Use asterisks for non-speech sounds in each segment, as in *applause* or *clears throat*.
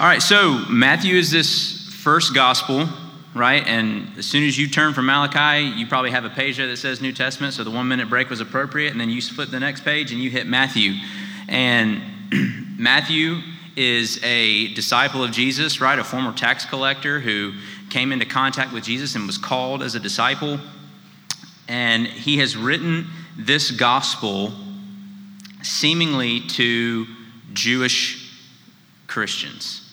All right, so Matthew is this first gospel, right? And as soon as you turn from Malachi, you probably have a page there that says New Testament, so the one minute break was appropriate. And then you flip the next page and you hit Matthew. And *clears throat* Matthew is a disciple of Jesus, right? A former tax collector who came into contact with Jesus and was called as a disciple. And he has written this gospel seemingly to Jewish Christians.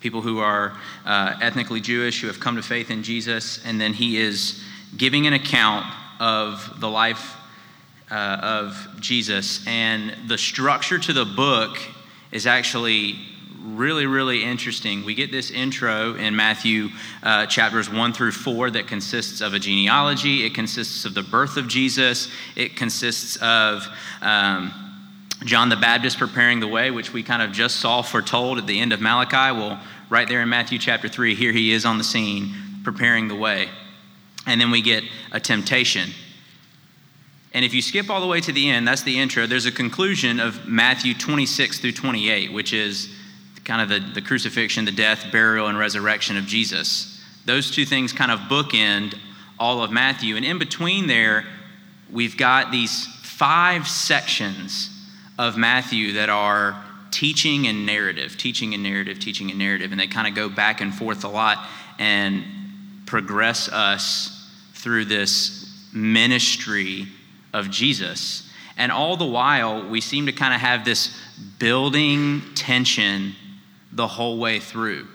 People who are uh, ethnically Jewish, who have come to faith in Jesus, and then he is giving an account of the life uh, of Jesus. And the structure to the book is actually really, really interesting. We get this intro in Matthew uh, chapters 1 through 4 that consists of a genealogy, it consists of the birth of Jesus, it consists of. Um, John the Baptist preparing the way, which we kind of just saw foretold at the end of Malachi. Well, right there in Matthew chapter 3, here he is on the scene preparing the way. And then we get a temptation. And if you skip all the way to the end, that's the intro, there's a conclusion of Matthew 26 through 28, which is kind of the, the crucifixion, the death, burial, and resurrection of Jesus. Those two things kind of bookend all of Matthew. And in between there, we've got these five sections of Matthew that are teaching and narrative, teaching and narrative, teaching and narrative. And they kind of go back and forth a lot and progress us through this ministry of Jesus. And all the while, we seem to kind of have this building tension the whole way through.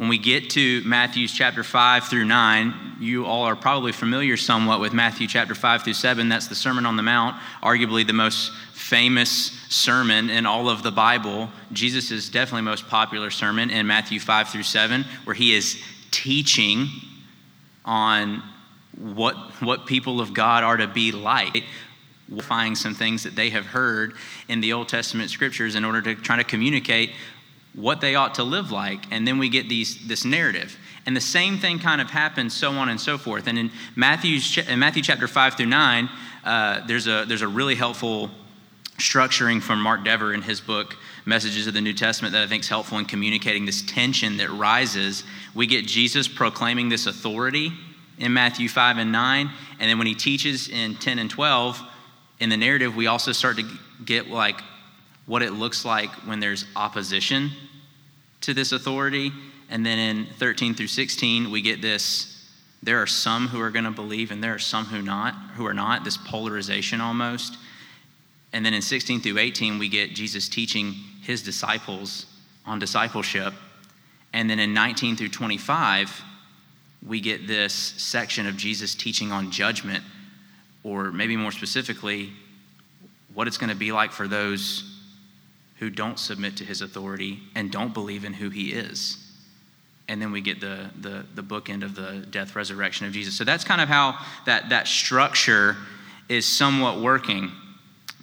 When we get to Matthew's chapter 5 through 9, you all are probably familiar somewhat with Matthew chapter 5 through 7. That's the Sermon on the Mount, arguably the most famous sermon in all of the Bible. Jesus' definitely most popular sermon in Matthew 5 through 7, where he is teaching on what, what people of God are to be like, find some things that they have heard in the Old Testament scriptures in order to try to communicate what they ought to live like. And then we get these, this narrative. And the same thing kind of happens, so on and so forth. And in, Matthew's, in Matthew chapter 5 through 9, uh, there's, a, there's a really helpful structuring from Mark Dever in his book, Messages of the New Testament, that I think is helpful in communicating this tension that rises. We get Jesus proclaiming this authority in Matthew 5 and 9. And then when he teaches in 10 and 12, in the narrative, we also start to get like what it looks like when there's opposition to this authority. And then in 13 through 16, we get this there are some who are going to believe and there are some who not who are not this polarization almost and then in 16 through 18 we get jesus teaching his disciples on discipleship and then in 19 through 25 we get this section of Jesus teaching on judgment, or maybe more specifically, what it's going to be like for those who don't submit to his authority and don't believe in who he is. And then we get the, the, the bookend of the death, resurrection of Jesus. So that's kind of how that, that structure is somewhat working.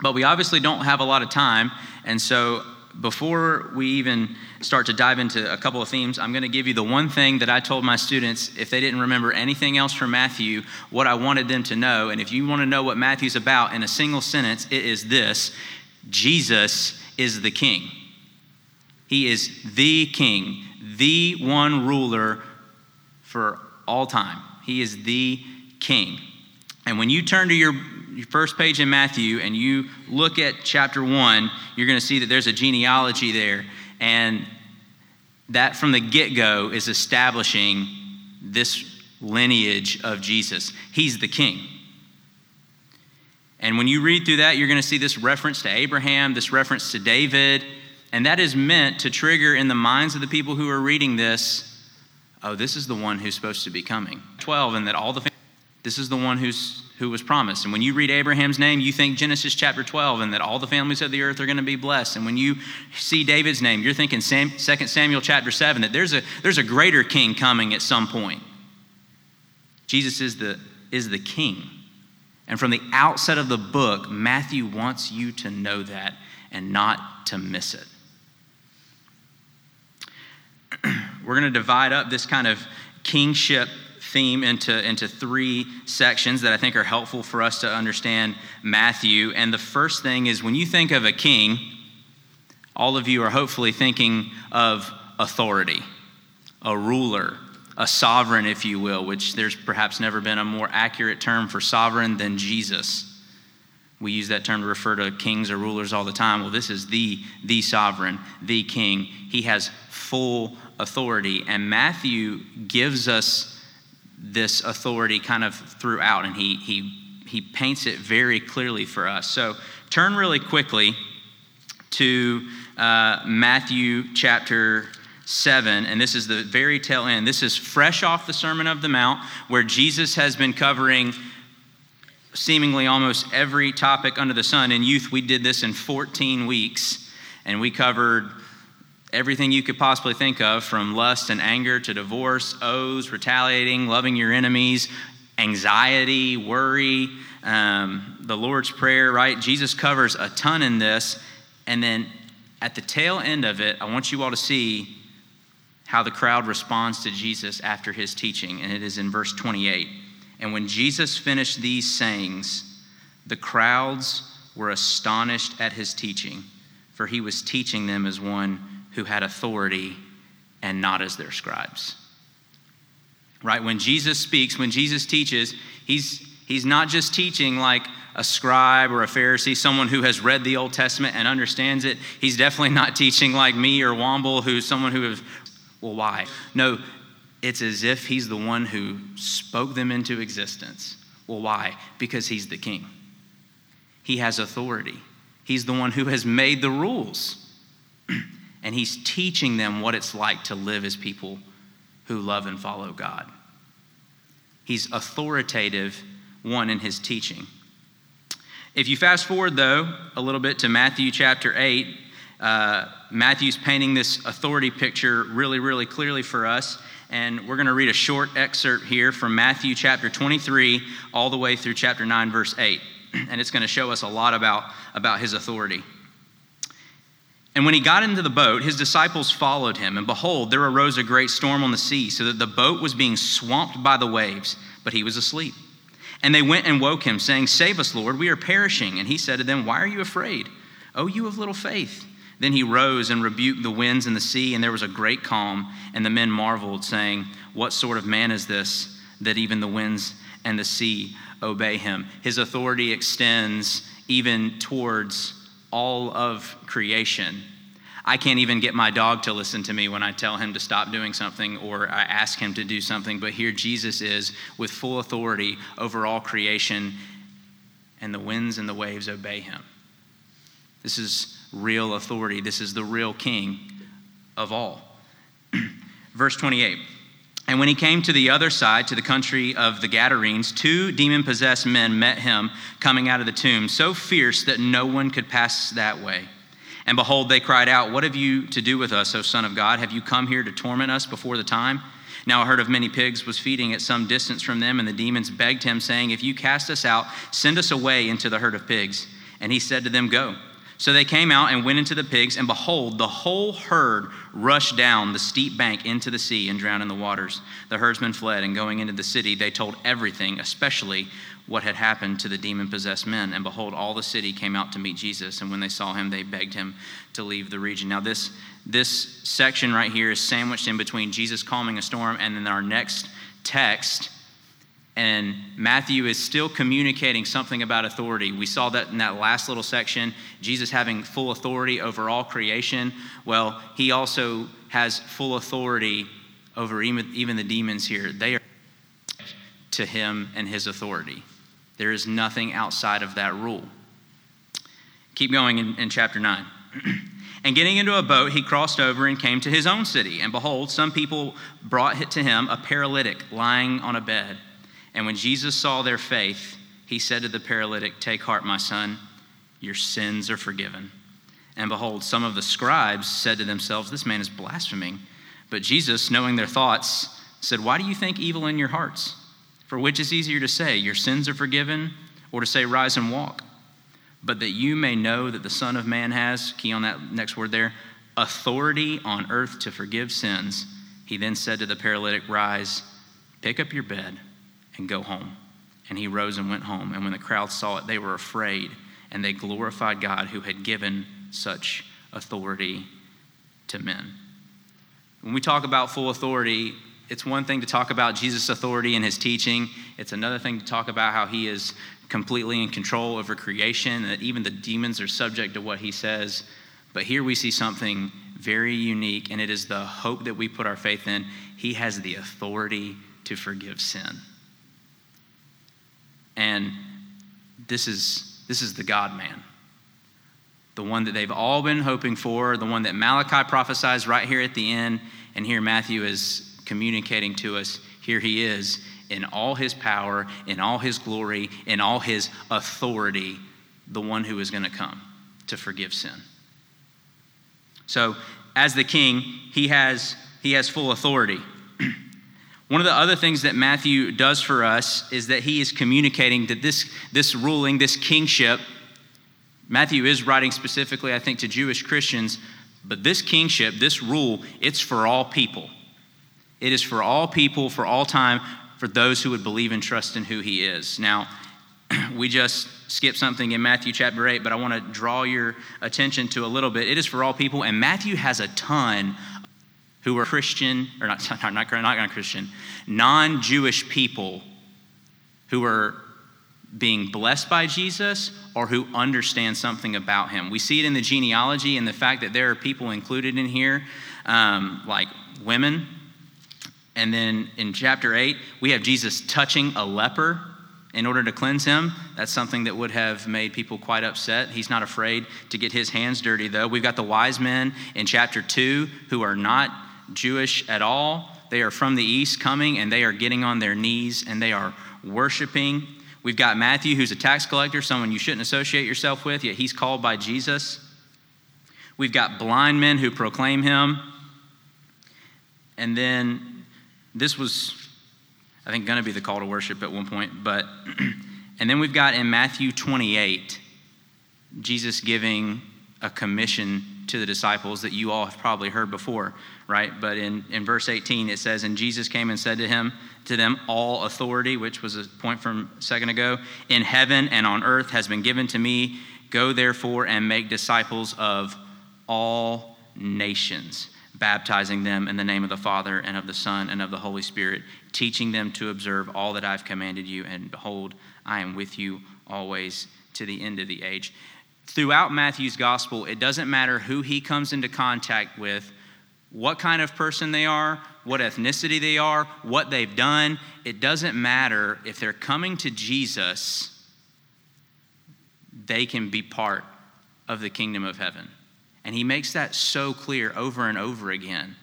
But we obviously don't have a lot of time. And so before we even start to dive into a couple of themes, I'm going to give you the one thing that I told my students if they didn't remember anything else from Matthew, what I wanted them to know. And if you want to know what Matthew's about in a single sentence, it is this Jesus is the king. He is the king, the one ruler for all time. He is the king. And when you turn to your first page in Matthew and you look at chapter one, you're going to see that there's a genealogy there. And that from the get go is establishing this lineage of Jesus. He's the king. And when you read through that, you're going to see this reference to Abraham, this reference to David, and that is meant to trigger in the minds of the people who are reading this oh, this is the one who's supposed to be coming. 12, and that all the this is the one who's who was promised. And when you read Abraham's name, you think Genesis chapter 12 and that all the families of the earth are going to be blessed. And when you see David's name, you're thinking 2 Samuel chapter 7 that there's a, there's a greater king coming at some point. Jesus is the, is the king. And from the outset of the book, Matthew wants you to know that and not to miss it. *clears throat* We're going to divide up this kind of kingship theme into, into three sections that I think are helpful for us to understand Matthew. And the first thing is when you think of a king, all of you are hopefully thinking of authority, a ruler, a sovereign, if you will, which there's perhaps never been a more accurate term for sovereign than Jesus. We use that term to refer to kings or rulers all the time. Well, this is the, the sovereign, the king. He has full authority. And Matthew gives us this authority kind of throughout, and he, he, he paints it very clearly for us. So turn really quickly to uh, Matthew chapter 7, and this is the very tail end. This is fresh off the Sermon of the Mount, where Jesus has been covering seemingly almost every topic under the sun. In youth, we did this in 14 weeks, and we covered everything you could possibly think of from lust and anger to divorce, oaths, retaliating, loving your enemies, anxiety, worry, um, the Lord's Prayer, right? Jesus covers a ton in this. And then at the tail end of it, I want you all to see how the crowd responds to Jesus after his teaching. And it is in verse 28. And when Jesus finished these sayings, the crowds were astonished at his teaching, for he was teaching them as one who had authority and not as their scribes. Right? When Jesus speaks, when Jesus teaches, he's, he's not just teaching like a scribe or a Pharisee, someone who has read the Old Testament and understands it. He's definitely not teaching like me or Womble, who's someone who has, well, why? No, it's as if he's the one who spoke them into existence. Well, why? Because he's the king. He has authority. He's the one who has made the rules. *clears throat* and he's teaching them what it's like to live as people who love and follow God. He's authoritative, one, in his teaching. If you fast forward, though, a little bit to Matthew chapter 8, uh, Matthew's painting this authority picture really, really clearly for us. And we're going to read a short excerpt here from Matthew chapter 23 all the way through chapter 9, verse 8. *clears throat* And it's going to show us a lot about, about his authority. And when he got into the boat, his disciples followed him. And behold, there arose a great storm on the sea, so that the boat was being swamped by the waves, but he was asleep. And they went and woke him, saying, Save us, Lord, we are perishing. And he said to them, Why are you afraid? O you of little faith. Then he rose and rebuked the winds and the sea, and there was a great calm. And the men marveled, saying, What sort of man is this, that even the winds and the sea obey him? His authority extends even towards all of creation. I can't even get my dog to listen to me when I tell him to stop doing something or I ask him to do something. But here Jesus is with full authority over all creation, and the winds and the waves obey him. This is real authority. This is the real king of all. *clears throat* Verse 28. And when he came to the other side, to the country of the Gadarenes, two demon possessed men met him coming out of the tomb, so fierce that no one could pass that way. And behold, they cried out, What have you to do with us, O Son of God? Have you come here to torment us before the time? Now a herd of many pigs was feeding at some distance from them, and the demons begged him, saying, If you cast us out, send us away into the herd of pigs. And he said to them, Go. So they came out and went into the pigs, and behold, the whole herd rushed down the steep bank into the sea and drowned in the waters. The herdsmen fled, and going into the city, they told everything, especially what had happened to the demon possessed men. And behold, all the city came out to meet Jesus. And when they saw him, they begged him to leave the region. Now, this, this section right here is sandwiched in between Jesus calming a storm and then our next text. And Matthew is still communicating something about authority. We saw that in that last little section, Jesus having full authority over all creation. Well, he also has full authority over even, even the demons here. They are to him and his authority. There is nothing outside of that rule. Keep going in, in chapter 9. *clears throat* and getting into a boat, he crossed over and came to his own city. And behold, some people brought to him a paralytic lying on a bed. And when Jesus saw their faith, he said to the paralytic, Take heart, my son, your sins are forgiven. And behold, some of the scribes said to themselves, This man is blaspheming. But Jesus, knowing their thoughts, said, Why do you think evil in your hearts? For which is easier to say, Your sins are forgiven, or to say, Rise and walk? But that you may know that the Son of Man has, key on that next word there, authority on earth to forgive sins. He then said to the paralytic, Rise, pick up your bed, and go home. And he rose and went home. And when the crowd saw it, they were afraid, and they glorified God who had given such authority to men. When we talk about full authority, it's one thing to talk about Jesus' authority and his teaching. It's another thing to talk about how he is completely in control over creation and that even the demons are subject to what he says. But here we see something very unique, and it is the hope that we put our faith in. He has the authority to forgive sin. And this is, this is the God man, the one that they've all been hoping for, the one that Malachi prophesies right here at the end. And here Matthew is communicating to us here he is in all his power, in all his glory, in all his authority, the one who is going to come to forgive sin. So, as the king, he has, he has full authority. One of the other things that Matthew does for us is that he is communicating that this, this ruling, this kingship, Matthew is writing specifically, I think, to Jewish Christians, but this kingship, this rule, it's for all people. It is for all people, for all time, for those who would believe and trust in who he is. Now, *clears throat* we just skipped something in Matthew chapter 8, but I want to draw your attention to a little bit. It is for all people, and Matthew has a ton who are Christian, or not, not, not, not Christian, non Jewish people who are being blessed by Jesus or who understand something about him. We see it in the genealogy and the fact that there are people included in here, um, like women. And then in chapter 8, we have Jesus touching a leper in order to cleanse him. That's something that would have made people quite upset. He's not afraid to get his hands dirty, though. We've got the wise men in chapter 2 who are not Jewish at all. They are from the east coming and they are getting on their knees and they are worshiping. We've got Matthew, who's a tax collector, someone you shouldn't associate yourself with, yet he's called by Jesus. We've got blind men who proclaim him. And then this was, I think, going to be the call to worship at one point. But, *clears throat* and then we've got in Matthew 28, Jesus giving a commission to the disciples that you all have probably heard before, right? But in, in verse 18, it says, And Jesus came and said to him, to them, all authority, which was a point from a second ago, in heaven and on earth has been given to me. Go therefore and make disciples of all nations, baptizing them in the name of the Father and of the Son and of the Holy Spirit, teaching them to observe all that I've commanded you. And behold, I am with you always to the end of the age throughout Matthew's gospel, it doesn't matter who he comes into contact with, what kind of person they are, what ethnicity they are, what they've done. It doesn't matter if they're coming to Jesus, they can be part of the kingdom of heaven. And he makes that so clear over and over again.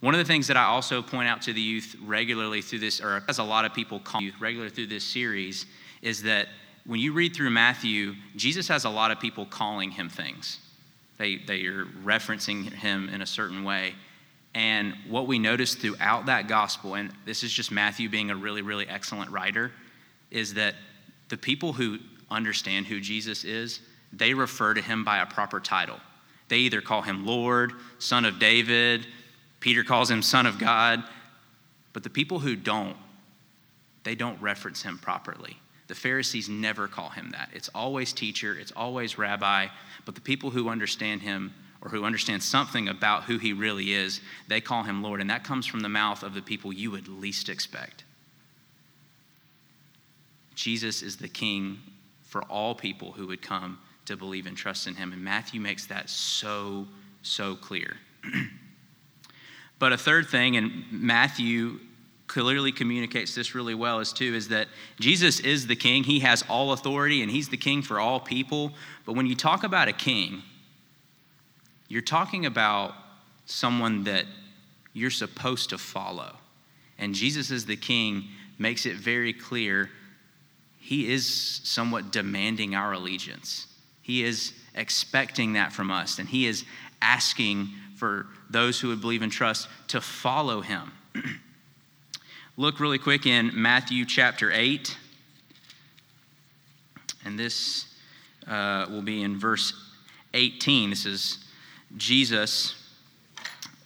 One of the things that I also point out to the youth regularly through this, or as a lot of people call youth regularly through this series, is that when you read through Matthew, Jesus has a lot of people calling him things. They, they are referencing him in a certain way. And what we notice throughout that gospel, and this is just Matthew being a really, really excellent writer, is that the people who understand who Jesus is, they refer to him by a proper title. They either call him Lord, Son of David, Peter calls him Son of God. But the people who don't, they don't reference him properly. The Pharisees never call him that. It's always teacher, it's always rabbi, but the people who understand him or who understand something about who he really is, they call him Lord. And that comes from the mouth of the people you would least expect. Jesus is the king for all people who would come to believe and trust in him. And Matthew makes that so, so clear. *clears throat* but a third thing, and Matthew clearly communicates this really well is too is that Jesus is the king. He has all authority and he's the king for all people. But when you talk about a king, you're talking about someone that you're supposed to follow. And Jesus is the king makes it very clear he is somewhat demanding our allegiance. He is expecting that from us and he is asking for those who would believe and trust to follow him. *clears throat* look really quick in Matthew chapter 8. And this uh, will be in verse 18. This is Jesus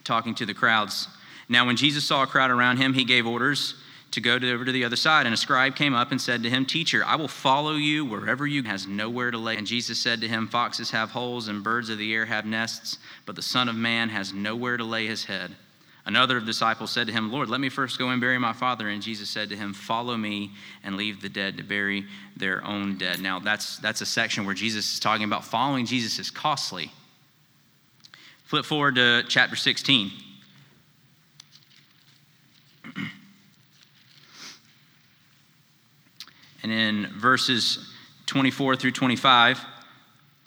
talking to the crowds. Now, when Jesus saw a crowd around him, he gave orders to go to, over to the other side. And a scribe came up and said to him, Teacher, I will follow you wherever you has nowhere to lay. And Jesus said to him, Foxes have holes and birds of the air have nests, but the Son of Man has nowhere to lay his head. Another disciples said to him, Lord, let me first go and bury my father. And Jesus said to him, Follow me and leave the dead to bury their own dead. Now, that's, that's a section where Jesus is talking about following Jesus is costly. Flip forward to chapter 16. *clears throat* And in verses 24 through 25,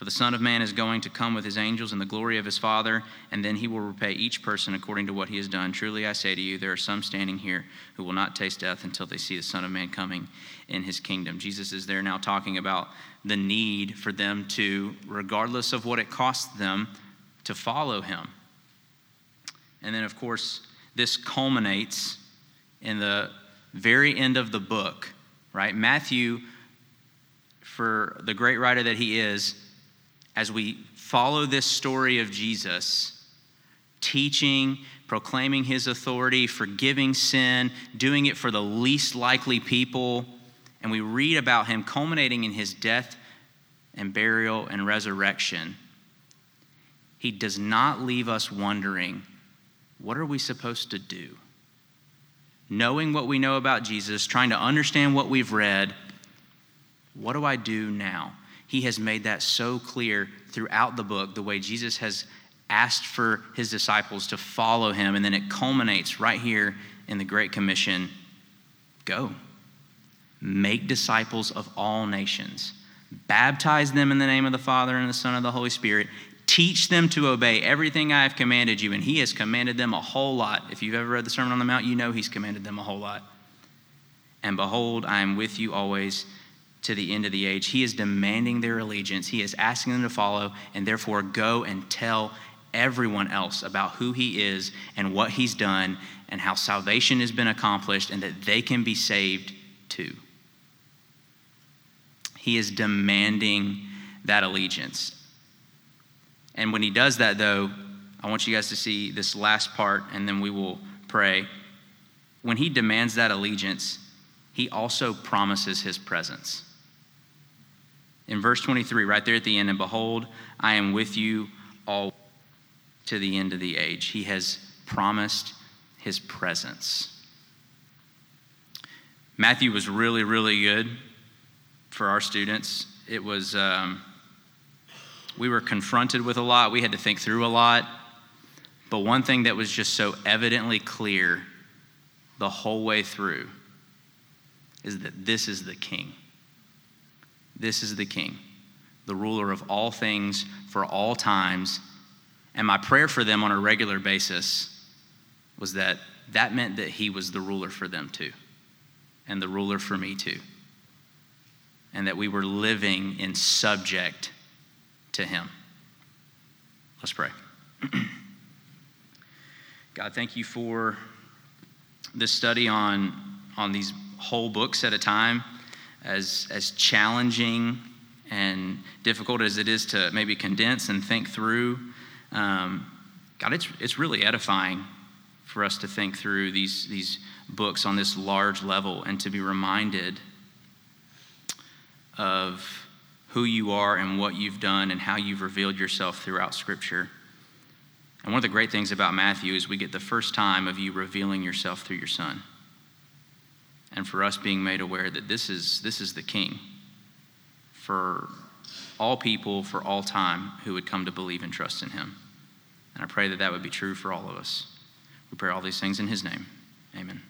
For the Son of Man is going to come with his angels in the glory of his Father, and then he will repay each person according to what he has done. Truly I say to you, there are some standing here who will not taste death until they see the Son of Man coming in his kingdom. Jesus is there now talking about the need for them to, regardless of what it costs them, to follow him. And then, of course, this culminates in the very end of the book, right? Matthew, for the great writer that he is, as we follow this story of Jesus, teaching, proclaiming his authority, forgiving sin, doing it for the least likely people, and we read about him culminating in his death and burial and resurrection, he does not leave us wondering what are we supposed to do? Knowing what we know about Jesus, trying to understand what we've read, what do I do now? He has made that so clear throughout the book, the way Jesus has asked for his disciples to follow him. And then it culminates right here in the Great Commission go, make disciples of all nations, baptize them in the name of the Father and the Son of the Holy Spirit. Teach them to obey everything I have commanded you. And he has commanded them a whole lot. If you've ever read the Sermon on the Mount, you know he's commanded them a whole lot. And behold, I am with you always to the end of the age. He is demanding their allegiance, He is asking them to follow, and therefore go and tell everyone else about who He is and what He's done and how salvation has been accomplished and that they can be saved too. He is demanding that allegiance. And when He does that, though, I want you guys to see this last part and then we will pray. When He demands that allegiance, He also promises His presence in verse 23, right there at the end, and behold, I am with you all to the end of the age. He has promised his presence. Matthew was really, really good for our students. It was, um, we were confronted with a lot, we had to think through a lot. But one thing that was just so evidently clear the whole way through is that this is the king. This is the King, the ruler of all things for all times. And my prayer for them on a regular basis was that that meant that he was the ruler for them too, and the ruler for me too. And that we were living in subject to him. Let's pray. *clears throat* God, thank you for this study on, on these whole books at a time as, as challenging and difficult as it is to maybe condense and think through, um, God, it's, it's really edifying for us to think through these, these books on this large level and to be reminded of who you are and what you've done and how you've revealed yourself throughout Scripture. And one of the great things about Matthew is we get the first time of you revealing yourself through your son and for us being made aware that this is, this is the King for all people, for all time, who would come to believe and trust in him. And I pray that that would be true for all of us. We pray all these things in his name. Amen.